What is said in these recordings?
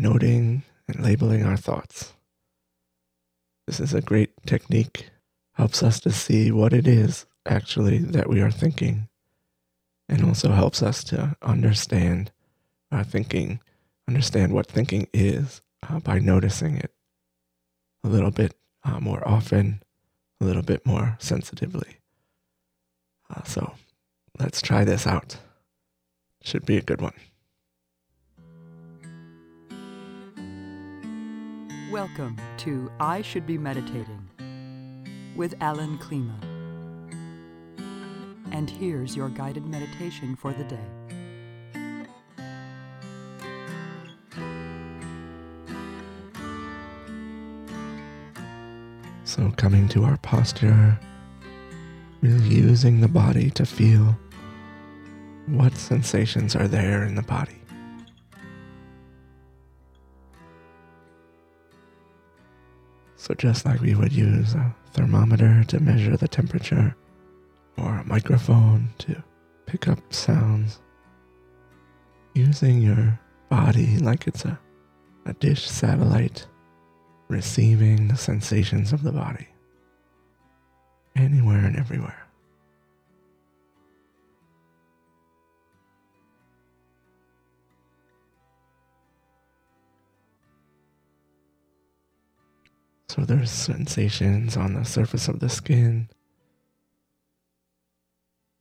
noting and labeling our thoughts. This is a great technique, helps us to see what it is actually that we are thinking, and also helps us to understand our thinking, understand what thinking is uh, by noticing it a little bit uh, more often, a little bit more sensitively. Uh, so let's try this out. Should be a good one. Welcome to I Should Be Meditating with Alan Klima. And here's your guided meditation for the day. So, coming to our posture, really using the body to feel what sensations are there in the body. So, just like we would use a thermometer to measure the temperature, or a microphone to pick up sounds, using your body like it's a, a dish satellite, receiving the sensations of the body anywhere and everywhere. So there's sensations on the surface of the skin.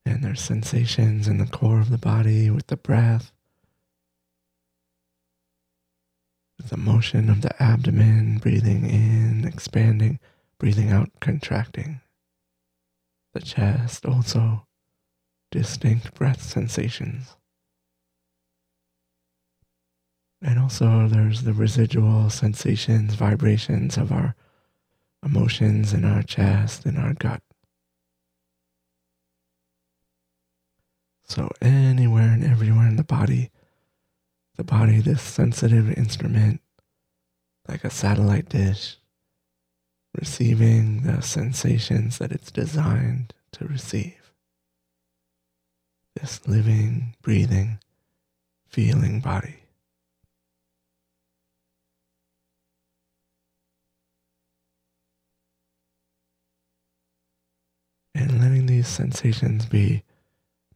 And there's sensations in the core of the body with the breath. With the motion of the abdomen, breathing in, expanding, breathing out, contracting. The chest also distinct breath sensations. And also, there's the residual sensations, vibrations of our emotions in our chest and our gut. So, anywhere and everywhere in the body, the body, this sensitive instrument, like a satellite dish, receiving the sensations that it's designed to receive. This living, breathing, feeling body. Sensations be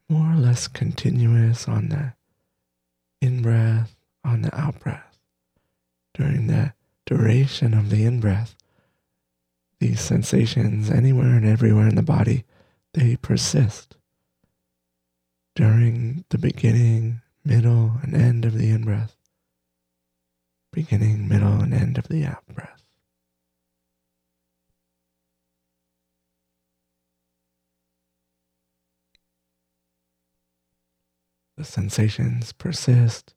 more or less continuous on the in breath, on the out breath. During the duration of the in breath, these sensations anywhere and everywhere in the body, they persist. During the beginning, middle, and end of the in breath, beginning, middle, and end of the out breath. The sensations persist,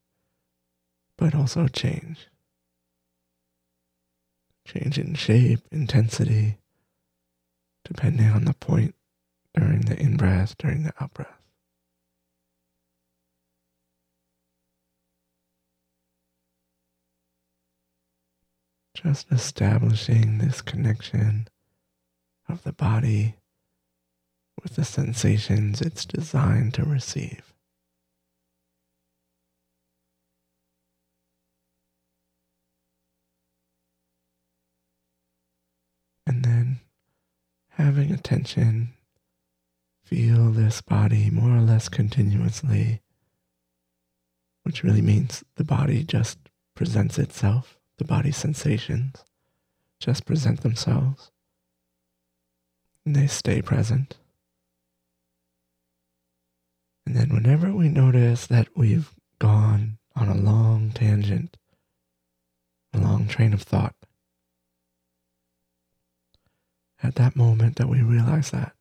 but also change. Change in shape, intensity, depending on the point during the in breath, during the out breath. Just establishing this connection of the body with the sensations it's designed to receive. Having attention, feel this body more or less continuously, which really means the body just presents itself, the body sensations just present themselves. And they stay present. And then whenever we notice that we've gone on a long tangent, a long train of thought, at that moment that we realize that,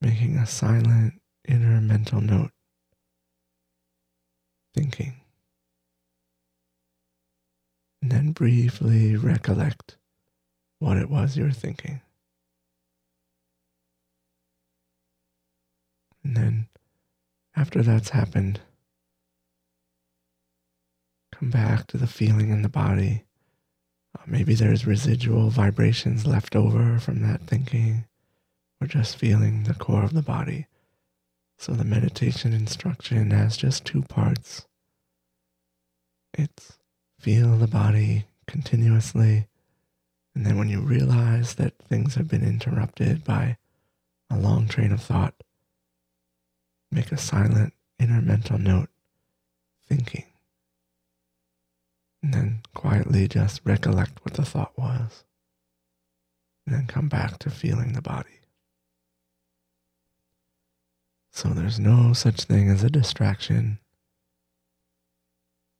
making a silent inner mental note, thinking, and then briefly recollect what it was you were thinking. And then, after that's happened, come back to the feeling in the body maybe there's residual vibrations left over from that thinking or just feeling the core of the body. So the meditation instruction has just two parts it's feel the body continuously. And then when you realize that things have been interrupted by a long train of thought, make a silent inner mental note, thinking. And then quietly just recollect what the thought was. And then come back to feeling the body. So there's no such thing as a distraction.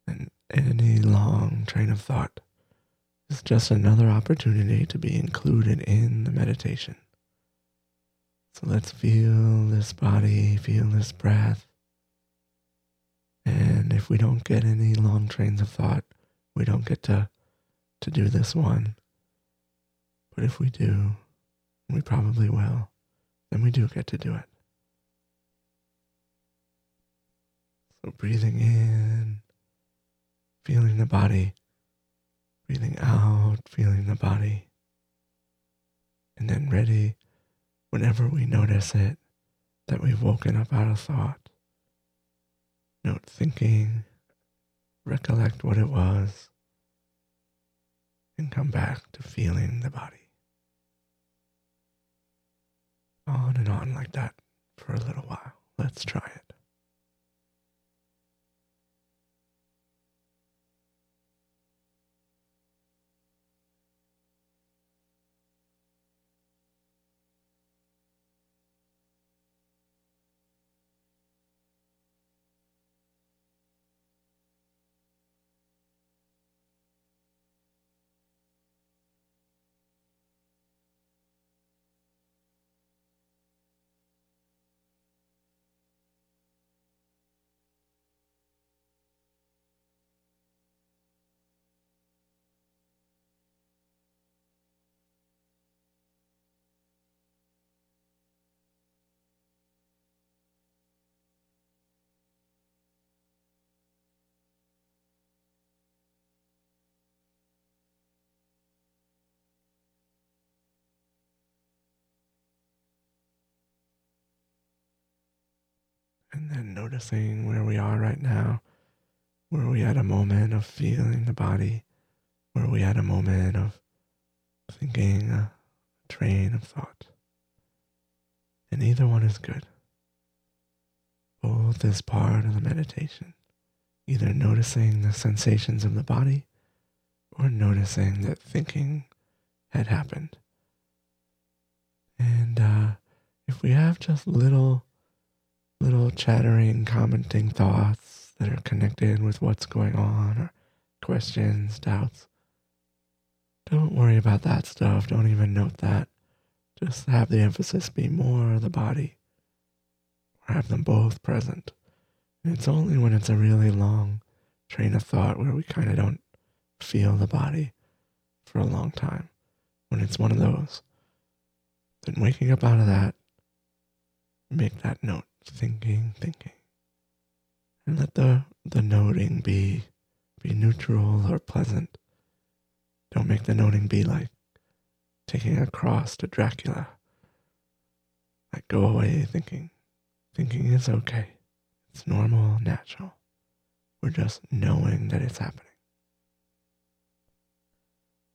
And any long train of thought is just another opportunity to be included in the meditation. So let's feel this body, feel this breath. And if we don't get any long trains of thought, we don't get to, to do this one. But if we do, we probably will, then we do get to do it. So breathing in, feeling the body, breathing out, feeling the body, and then ready whenever we notice it that we've woken up out of thought. Note thinking, recollect what it was, and come back to feeling the body. On and on like that for a little while. Let's try it. And noticing where we are right now. Were we at a moment of feeling the body? Were we at a moment of thinking a train of thought? And either one is good. Both is part of the meditation. Either noticing the sensations of the body or noticing that thinking had happened. And uh, if we have just little little chattering, commenting thoughts that are connected with what's going on or questions, doubts. Don't worry about that stuff. Don't even note that. Just have the emphasis be more the body or have them both present. And it's only when it's a really long train of thought where we kind of don't feel the body for a long time. When it's one of those, then waking up out of that, make that note thinking, thinking. And let the, the noting be be neutral or pleasant. Don't make the noting be like taking a cross to Dracula. Like go away thinking. Thinking is okay. It's normal, natural. We're just knowing that it's happening.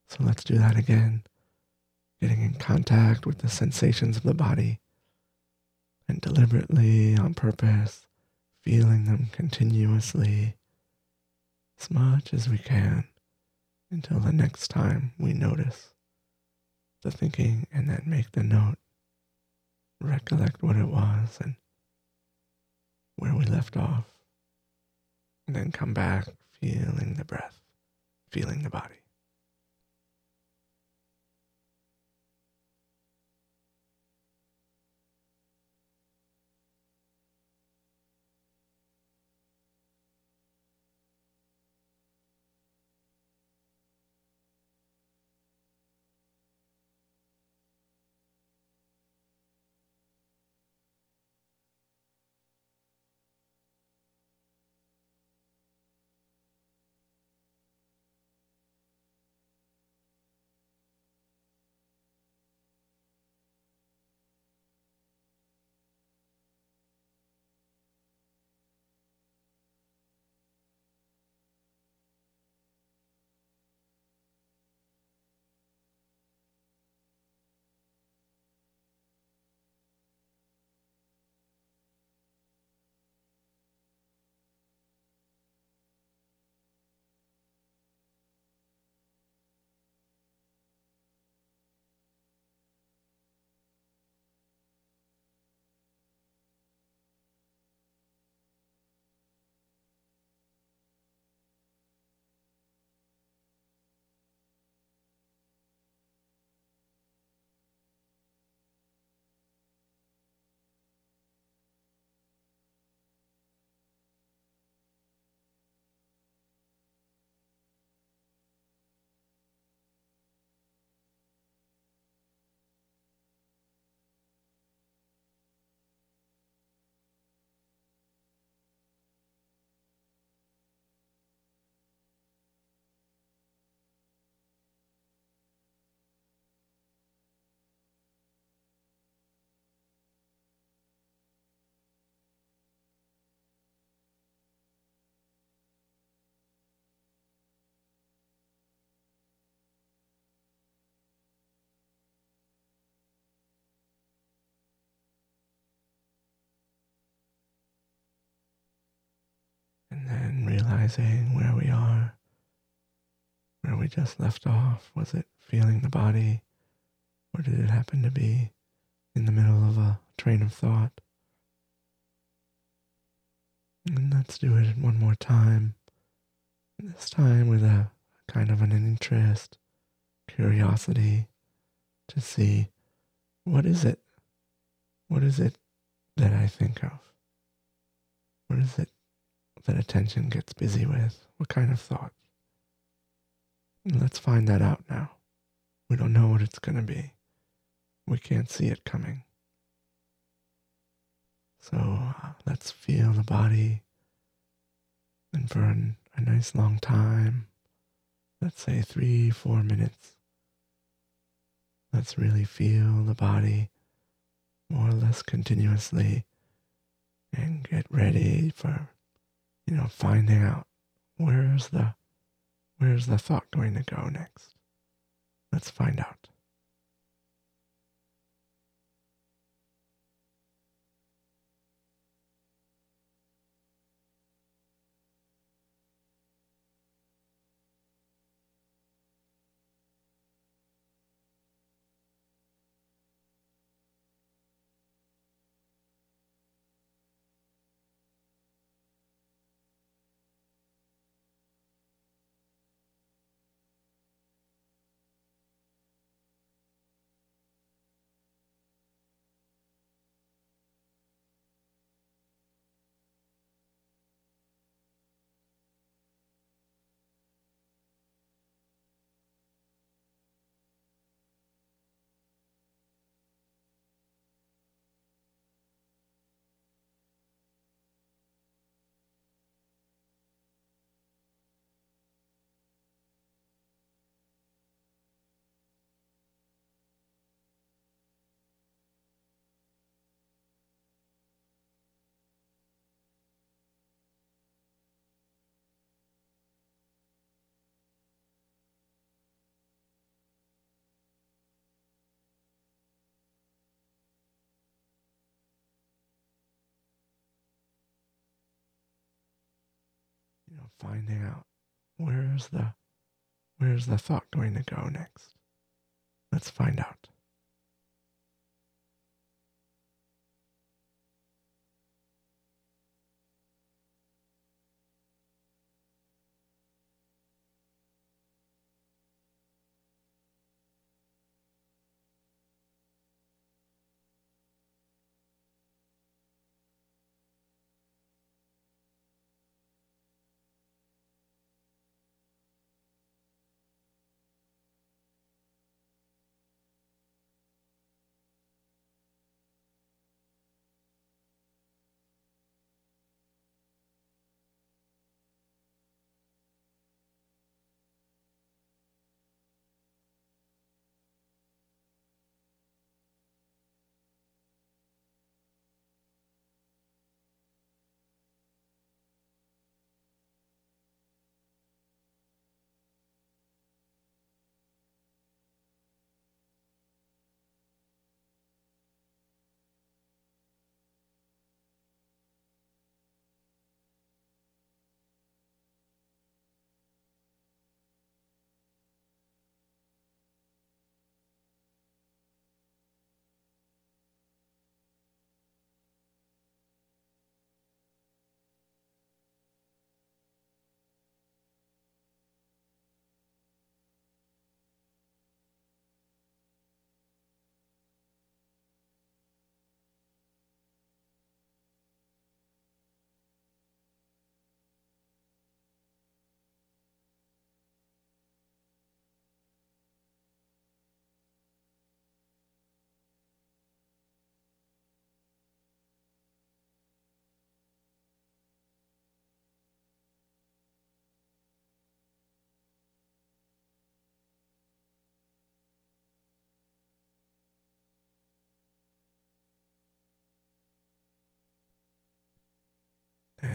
So let's do that again. Getting in contact with the sensations of the body and deliberately, on purpose, feeling them continuously as much as we can until the next time we notice the thinking and then make the note, recollect what it was and where we left off, and then come back feeling the breath, feeling the body. And then realizing where we are, where we just left off. Was it feeling the body, or did it happen to be in the middle of a train of thought? And let's do it one more time. This time with a kind of an interest, curiosity to see what is it? What is it that I think of? What is it that attention gets busy with? What kind of thoughts? Let's find that out now. We don't know what it's going to be. We can't see it coming. So uh, let's feel the body. And for an, a nice long time, let's say three, four minutes, let's really feel the body more or less continuously and get ready for, you know, finding out where's the, where's the thought going to go next. Let's find out. Know, finding out where's the where's the thought going to go next. Let's find out.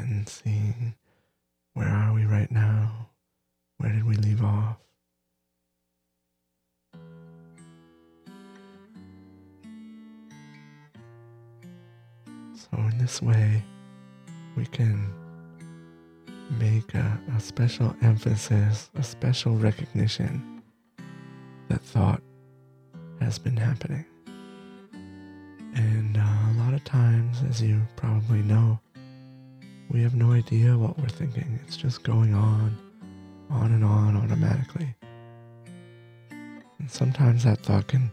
And seeing where are we right now? Where did we leave off? So, in this way, we can make a, a special emphasis, a special recognition that thought has been happening. And uh, a lot of times, as you probably know, we have no idea what we're thinking. It's just going on, on and on automatically. And sometimes that thought can,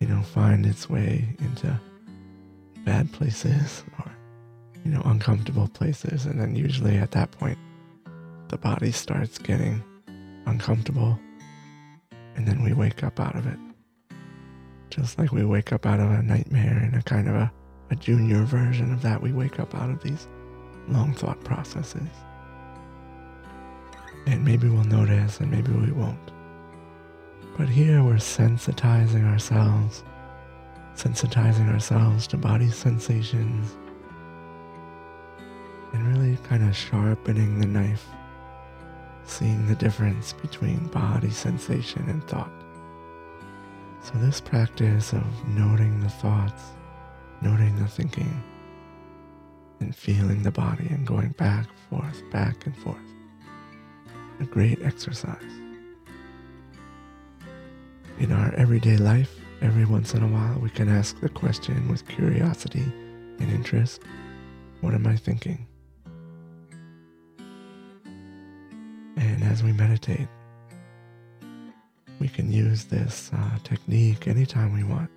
you know, find its way into bad places or, you know, uncomfortable places. And then usually at that point, the body starts getting uncomfortable. And then we wake up out of it. Just like we wake up out of a nightmare in a kind of a, a junior version of that, we wake up out of these long thought processes. And maybe we'll notice and maybe we won't. But here we're sensitizing ourselves, sensitizing ourselves to body sensations, and really kind of sharpening the knife, seeing the difference between body sensation and thought. So, this practice of noting the thoughts, noting the thinking, and feeling the body and going back, forth, back, and forth. A great exercise. In our everyday life, every once in a while, we can ask the question with curiosity and interest What am I thinking? And as we meditate, we can use this uh, technique anytime we want.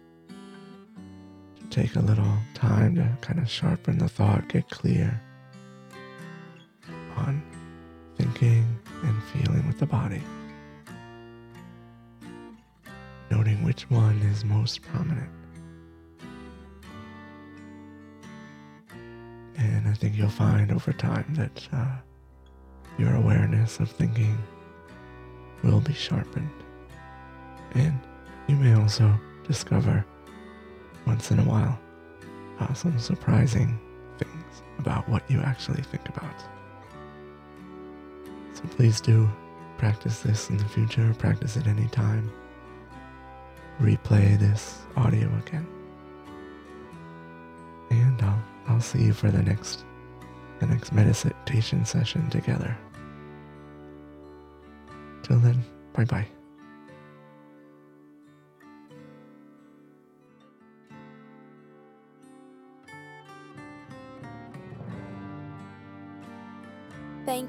Take a little time to kind of sharpen the thought, get clear on thinking and feeling with the body. Noting which one is most prominent. And I think you'll find over time that uh, your awareness of thinking will be sharpened. And you may also discover once in a while uh, some surprising things about what you actually think about. So please do practice this in the future, practice it anytime. Replay this audio again. And I'll, I'll see you for the next the next meditation session together. Till then, bye bye.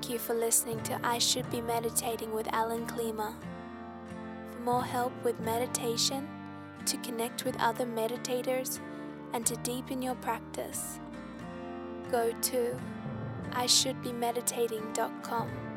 Thank you for listening to I Should Be Meditating with Alan Klima. For more help with meditation, to connect with other meditators, and to deepen your practice, go to ishouldbemeditating.com.